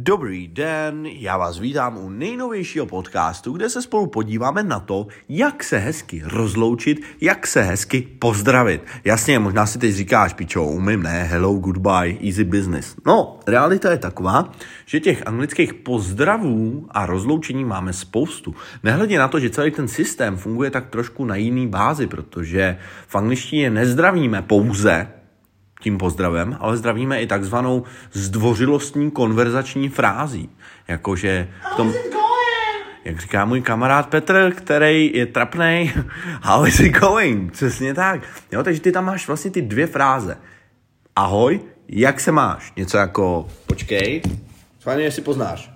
Dobrý den, já vás vítám u nejnovějšího podcastu, kde se spolu podíváme na to, jak se hezky rozloučit, jak se hezky pozdravit. Jasně, možná si teď říkáš, pičo, umím, ne, hello, goodbye, easy business. No, realita je taková, že těch anglických pozdravů a rozloučení máme spoustu. Nehledě na to, že celý ten systém funguje tak trošku na jiný bázi, protože v angličtině nezdravíme pouze, tím pozdravem, ale zdravíme i takzvanou zdvořilostní konverzační frází. Jakože v tom, jak říká můj kamarád Petr, který je trapnej, how is it going? Přesně tak. Jo, takže ty tam máš vlastně ty dvě fráze. Ahoj, jak se máš? Něco jako, počkej, fajně, jestli poznáš.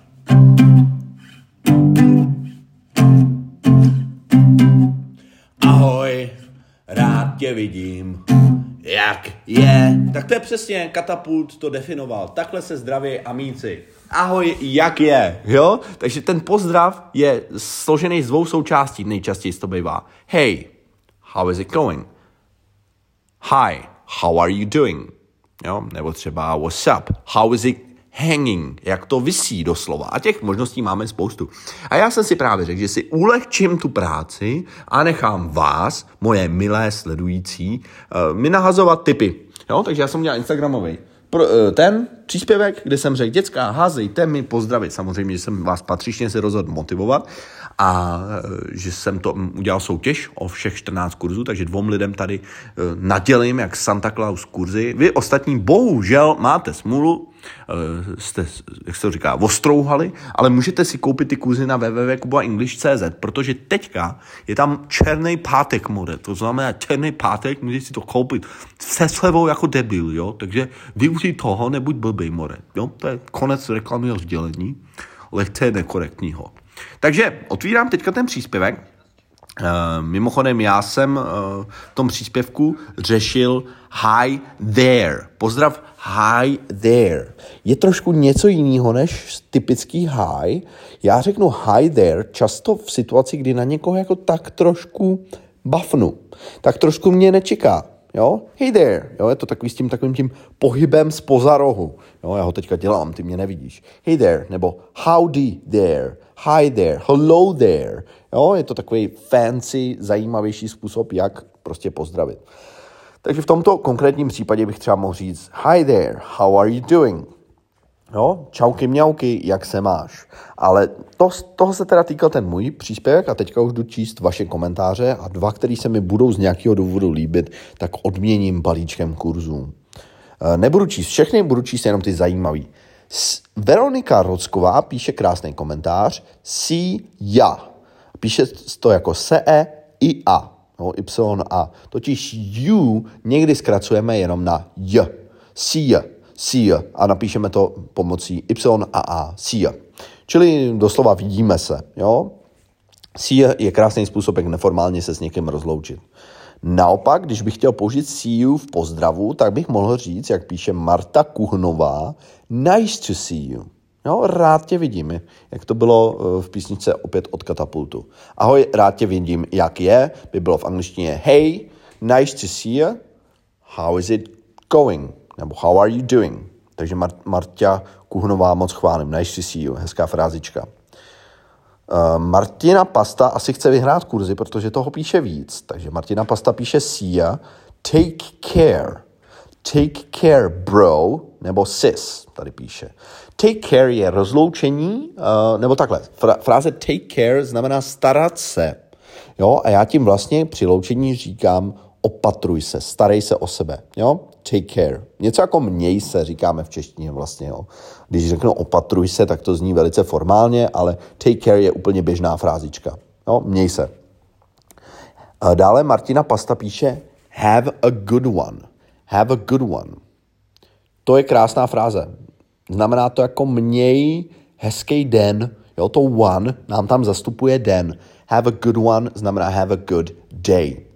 Ahoj, rád tě vidím jak je. Tak to je přesně, katapult to definoval. Takhle se zdraví amíci. Ahoj, jak je, jo? Takže ten pozdrav je složený z dvou součástí, nejčastěji to bývá. Hey, how is it going? Hi, how are you doing? Jo? Nebo třeba what's up? How is it hanging, jak to visí doslova. A těch možností máme spoustu. A já jsem si právě řekl, že si ulehčím tu práci a nechám vás, moje milé sledující, uh, mi nahazovat typy. Jo? Takže já jsem udělal Instagramový uh, ten příspěvek, kde jsem řekl, dětská, házejte mi pozdravit. Samozřejmě, že jsem vás patřičně se rozhodl motivovat a e, že jsem to udělal soutěž o všech 14 kurzů, takže dvou lidem tady nadělím jak Santa Claus kurzy. Vy ostatní bohužel máte smůlu, jste, jak se to říká, ostrouhali, ale můžete si koupit ty kurzy na www.kubaenglish.cz, protože teďka je tam černý pátek mode, to znamená černý pátek, můžete si to koupit se slevou jako debil, jo, takže využij toho, nebuď blbej more, jo, to je konec reklamního sdělení, lehce nekorektního. Takže otvírám teďka ten příspěvek. Uh, mimochodem, já jsem uh, v tom příspěvku řešil hi there. Pozdrav hi there. Je trošku něco jiného než typický hi. Já řeknu hi there často v situaci, kdy na někoho jako tak trošku bafnu. Tak trošku mě nečeká. Jo? Hey there. Jo? Je to takový s tím takovým tím pohybem z rohu. Jo? Já ho teďka dělám, ty mě nevidíš. Hey there. Nebo howdy there. Hi there. Hello there. Jo? Je to takový fancy, zajímavější způsob, jak prostě pozdravit. Takže v tomto konkrétním případě bych třeba mohl říct Hi there, how are you doing? Jo, čauky mňauky, jak se máš? Ale to, toho se teda týkal ten můj příspěvek a teďka už jdu číst vaše komentáře a dva, které se mi budou z nějakého důvodu líbit, tak odměním balíčkem kurzů. E, nebudu číst všechny, budu číst jenom ty zajímavý. Veronika Rocková píše krásný komentář. Si ja. Píše to jako se e i a. No, y a. Totiž you někdy zkracujeme jenom na j. Si see a napíšeme to pomocí y a a, see Čili doslova vidíme se, jo. See je krásný způsob, jak neformálně se s někým rozloučit. Naopak, když bych chtěl použít see you v pozdravu, tak bych mohl říct, jak píše Marta Kuhnová, nice to see you. Jo, rád tě vidím, jak to bylo eh, v písničce opět od Katapultu. Ahoj, rád tě vidím, jak je, by bylo v angličtině hey, nice to see you, how is it going? nebo how are you doing? Takže Mar- Marta Kuhnová moc chválím, nice to see you, hezká frázička. Uh, Martina Pasta asi chce vyhrát kurzy, protože toho píše víc. Takže Martina Pasta píše Sia, take care. Take care, bro, nebo sis, tady píše. Take care je rozloučení, uh, nebo takhle, fráze take care znamená starat se. Jo, a já tím vlastně při loučení říkám opatruj se, starej se o sebe, jo? Take care. Něco jako měj se, říkáme v češtině vlastně, jo? Když řeknu opatruj se, tak to zní velice formálně, ale take care je úplně běžná frázička, jo? Měj se. Dále Martina Pasta píše have a good one. Have a good one. To je krásná fráze. Znamená to jako měj hezký den, jo, to one nám tam zastupuje den. Have a good one znamená have a good day.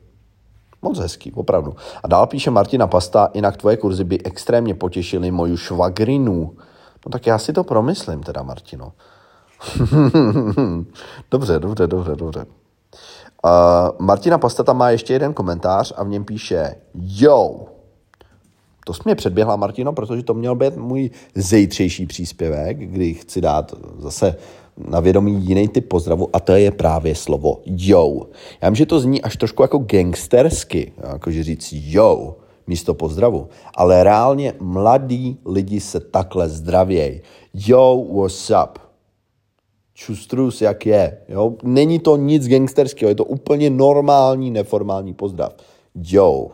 Moc hezký, opravdu. A dál píše Martina Pasta, jinak tvoje kurzy by extrémně potěšily moju švagrinu. No tak já si to promyslím teda, Martino. dobře, dobře, dobře, dobře. Uh, Martina Pasta tam má ještě jeden komentář a v něm píše Yo, To jsi mě předběhla, Martino, protože to měl být můj zejtřejší příspěvek, kdy chci dát zase na vědomí jiný typ pozdravu a to je právě slovo yo. Já vím, že to zní až trošku jako gangstersky, jakože říct yo místo pozdravu, ale reálně mladí lidi se takhle zdravějí. Yo, what's up? Čustrus, jak je. Jo? Není to nic gangsterského, je to úplně normální, neformální pozdrav. Yo.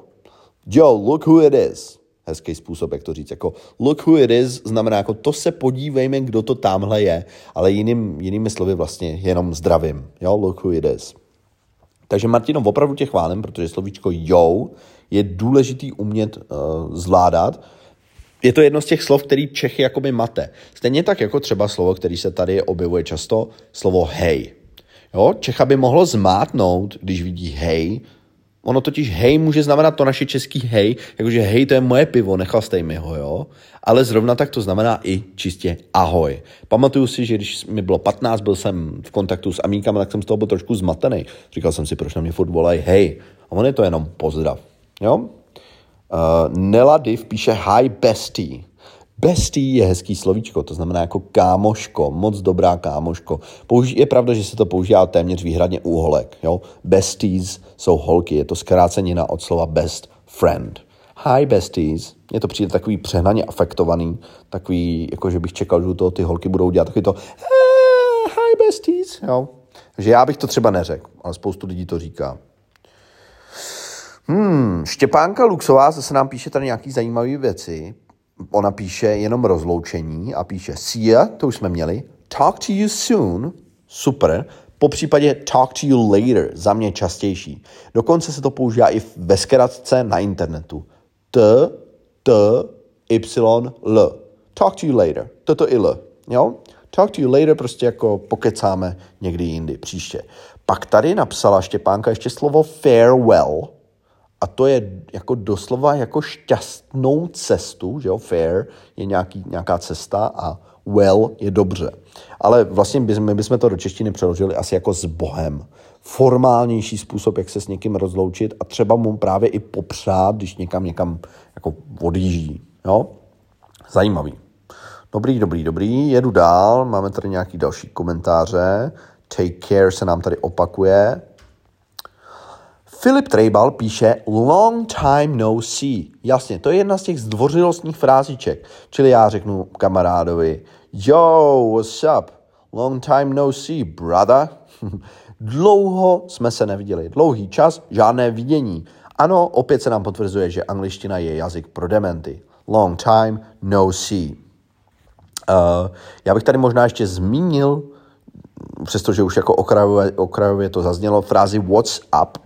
Yo, look who it is. Hezký způsob, jak to říct. Jako look who it is znamená jako to se podívejme, kdo to tamhle je, ale jiným, jinými slovy vlastně jenom zdravím. Jo, look who it is. Takže Martino, opravdu tě chválím, protože slovíčko yo je důležitý umět uh, zvládat, je to jedno z těch slov, který Čechy jakoby mate. Stejně tak jako třeba slovo, který se tady objevuje často, slovo hej. Jo? Čecha by mohlo zmátnout, když vidí hej. Ono totiž hej může znamenat to naše český hej, jakože hej, to je moje pivo, nechastej mi ho, jo. Ale zrovna tak to znamená i čistě ahoj. Pamatuju si, že když mi bylo 15, byl jsem v kontaktu s amíkama, tak jsem z toho byl trošku zmatený. Říkal jsem si, proč na mě furt volají hej. A on je to jenom pozdrav. Jo? Uh, Nela Div píše Hi bestie. Bestie je hezký slovíčko, to znamená jako kámoško, moc dobrá kámoško. Použi- je pravda, že se to používá téměř výhradně u holek. Jo? Besties jsou holky, je to zkrácenina od slova best friend. Hi besties, je to přijde takový přehnaně afektovaný, takový, jako že bych čekal, že to ty holky budou dělat takový to eh, hi besties, jo. Takže já bych to třeba neřekl, ale spoustu lidí to říká. Hmm, Štěpánka Luxová zase nám píše tady nějaký zajímavé věci. Ona píše jenom rozloučení a píše see ya, to už jsme měli, talk to you soon, super, po případě talk to you later, za mě častější. Dokonce se to používá i ve zkratce na internetu. T, T, Y, L. Talk to you later. Toto i L. Jo? Talk to you later prostě jako pokecáme někdy jindy, příště. Pak tady napsala Štěpánka ještě slovo farewell, a to je jako doslova jako šťastnou cestu, že jo, fair je nějaký, nějaká cesta a well je dobře. Ale vlastně my bychom to do češtiny přeložili asi jako s Bohem. Formálnější způsob, jak se s někým rozloučit a třeba mu právě i popřát, když někam někam jako odjíždí. Jo? Zajímavý. Dobrý, dobrý, dobrý. Jedu dál. Máme tady nějaký další komentáře. Take care se nám tady opakuje. Filip Trejbal píše long time no see. Jasně, to je jedna z těch zdvořilostních frázíček. Čili já řeknu kamarádovi, yo, what's up? Long time no see, brother. Dlouho jsme se neviděli. Dlouhý čas, žádné vidění. Ano, opět se nám potvrzuje, že angličtina je jazyk pro dementy. Long time no see. Uh, já bych tady možná ještě zmínil, přestože už jako okrajově, okrajově to zaznělo, frázi what's up,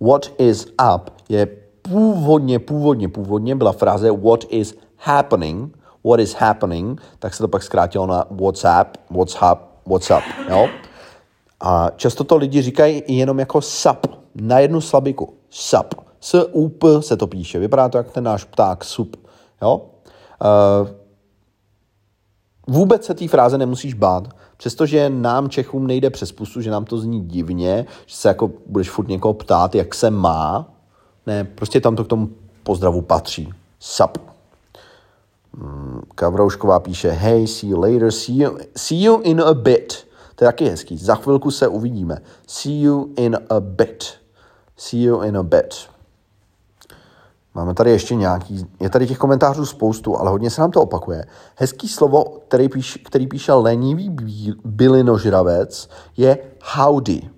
what is up je původně, původně, původně byla fráze what is happening, what is happening, tak se to pak zkrátilo na WhatsApp, what's up, what's up, jo? A často to lidi říkají jenom jako sup, na jednu slabiku, sup. S U P se to píše, vypadá to jak ten náš pták sup, jo? Uh, vůbec se té fráze nemusíš bát, přestože nám Čechům nejde přes pusu, že nám to zní divně, že se jako budeš furt někoho ptát, jak se má. Ne, prostě tam to k tomu pozdravu patří. Sup. Hmm, Kavroušková píše, hey, see you later, see you, see you in a bit. To je taky hezký. Za chvilku se uvidíme. See you in a bit. See you in a bit. Máme tady ještě nějaký, je tady těch komentářů spoustu, ale hodně se nám to opakuje. Hezký slovo, který, píš, který píše lenivý bylinožravec, je howdy.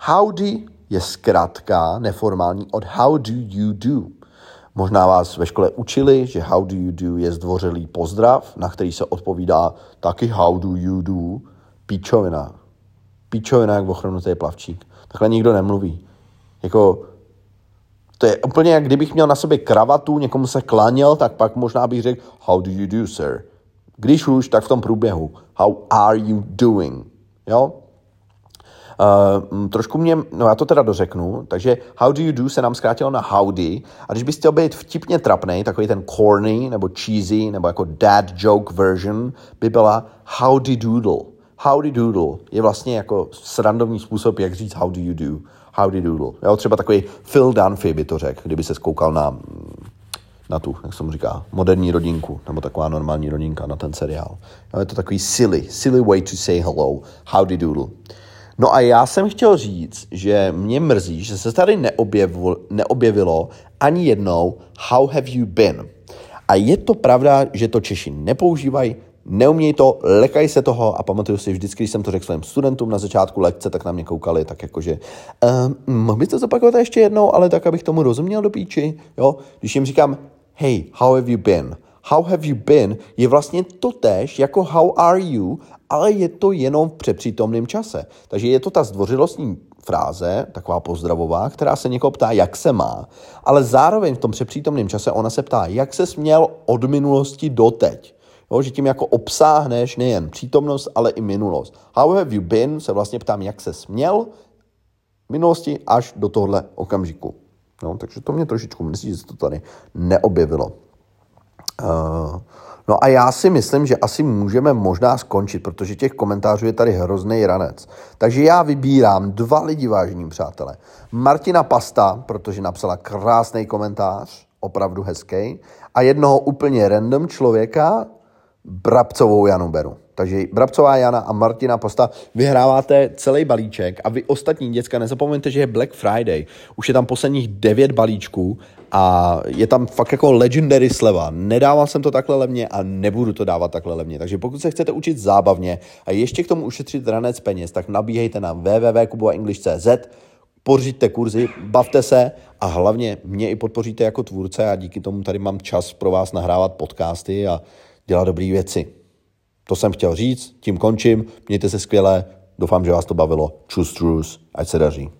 Howdy je zkrátka neformální od how do you do. Možná vás ve škole učili, že how do you do je zdvořilý pozdrav, na který se odpovídá taky how do you do, píčovina. Píčovina jak ochrnutý plavčík. Takhle nikdo nemluví. Jako to je úplně jak kdybych měl na sobě kravatu, někomu se klaněl, tak pak možná bych řekl, how do you do, sir? Když už, tak v tom průběhu. How are you doing? Jo? Uh, trošku mě, no já to teda dořeknu, takže how do you do se nám zkrátilo na howdy a když byste chtěl být vtipně trapnej, takový ten corny nebo cheesy nebo jako dad joke version by byla howdy doodle. Howdy doodle je vlastně jako srandovní způsob, jak říct how do you do. Howdy doodle. Jo, třeba takový Phil Dunphy by to řekl, kdyby se skoukal na, na tu, jak se mu říká, moderní rodinku, nebo taková normální rodinka na ten seriál. Jo, je to takový silly, silly way to say hello, howdy doodle. No a já jsem chtěl říct, že mě mrzí, že se tady neobjevilo, neobjevilo ani jednou how have you been. A je to pravda, že to Češi nepoužívají, neumějí to, lekají se toho a pamatuju si vždycky, když jsem to řekl svým studentům na začátku lekce, tak na mě koukali tak jakože uh, mohl byste zopakovat ještě jednou, ale tak, abych tomu rozuměl do píči, jo? Když jim říkám, hey, how have you been? How have you been je vlastně to tež jako how are you, ale je to jenom v přepřítomném čase. Takže je to ta zdvořilostní fráze, taková pozdravová, která se někoho ptá, jak se má, ale zároveň v tom přepřítomném čase ona se ptá, jak se směl od minulosti do teď. Jo, že tím jako obsáhneš nejen přítomnost, ale i minulost. How have you been? Se vlastně ptám, jak se směl v minulosti až do tohle okamžiku. No, takže to mě trošičku myslí, že se to tady neobjevilo. Uh, no a já si myslím, že asi můžeme možná skončit, protože těch komentářů je tady hrozný ranec. Takže já vybírám dva lidi, vážení přátelé. Martina Pasta, protože napsala krásný komentář, opravdu hezký, a jednoho úplně random člověka, Brabcovou Janu beru. Takže Brabcová Jana a Martina Posta vyhráváte celý balíček a vy ostatní děcka nezapomeňte, že je Black Friday. Už je tam posledních devět balíčků a je tam fakt jako legendary sleva. Nedával jsem to takhle levně a nebudu to dávat takhle levně. Takže pokud se chcete učit zábavně a ještě k tomu ušetřit ranec peněz, tak nabíhejte na www.kubovaenglish.cz pořiďte kurzy, bavte se a hlavně mě i podpoříte jako tvůrce a díky tomu tady mám čas pro vás nahrávat podcasty a dělat dobré věci. To jsem chtěl říct, tím končím, mějte se skvěle, doufám, že vás to bavilo. Čus, čus, ať se daří.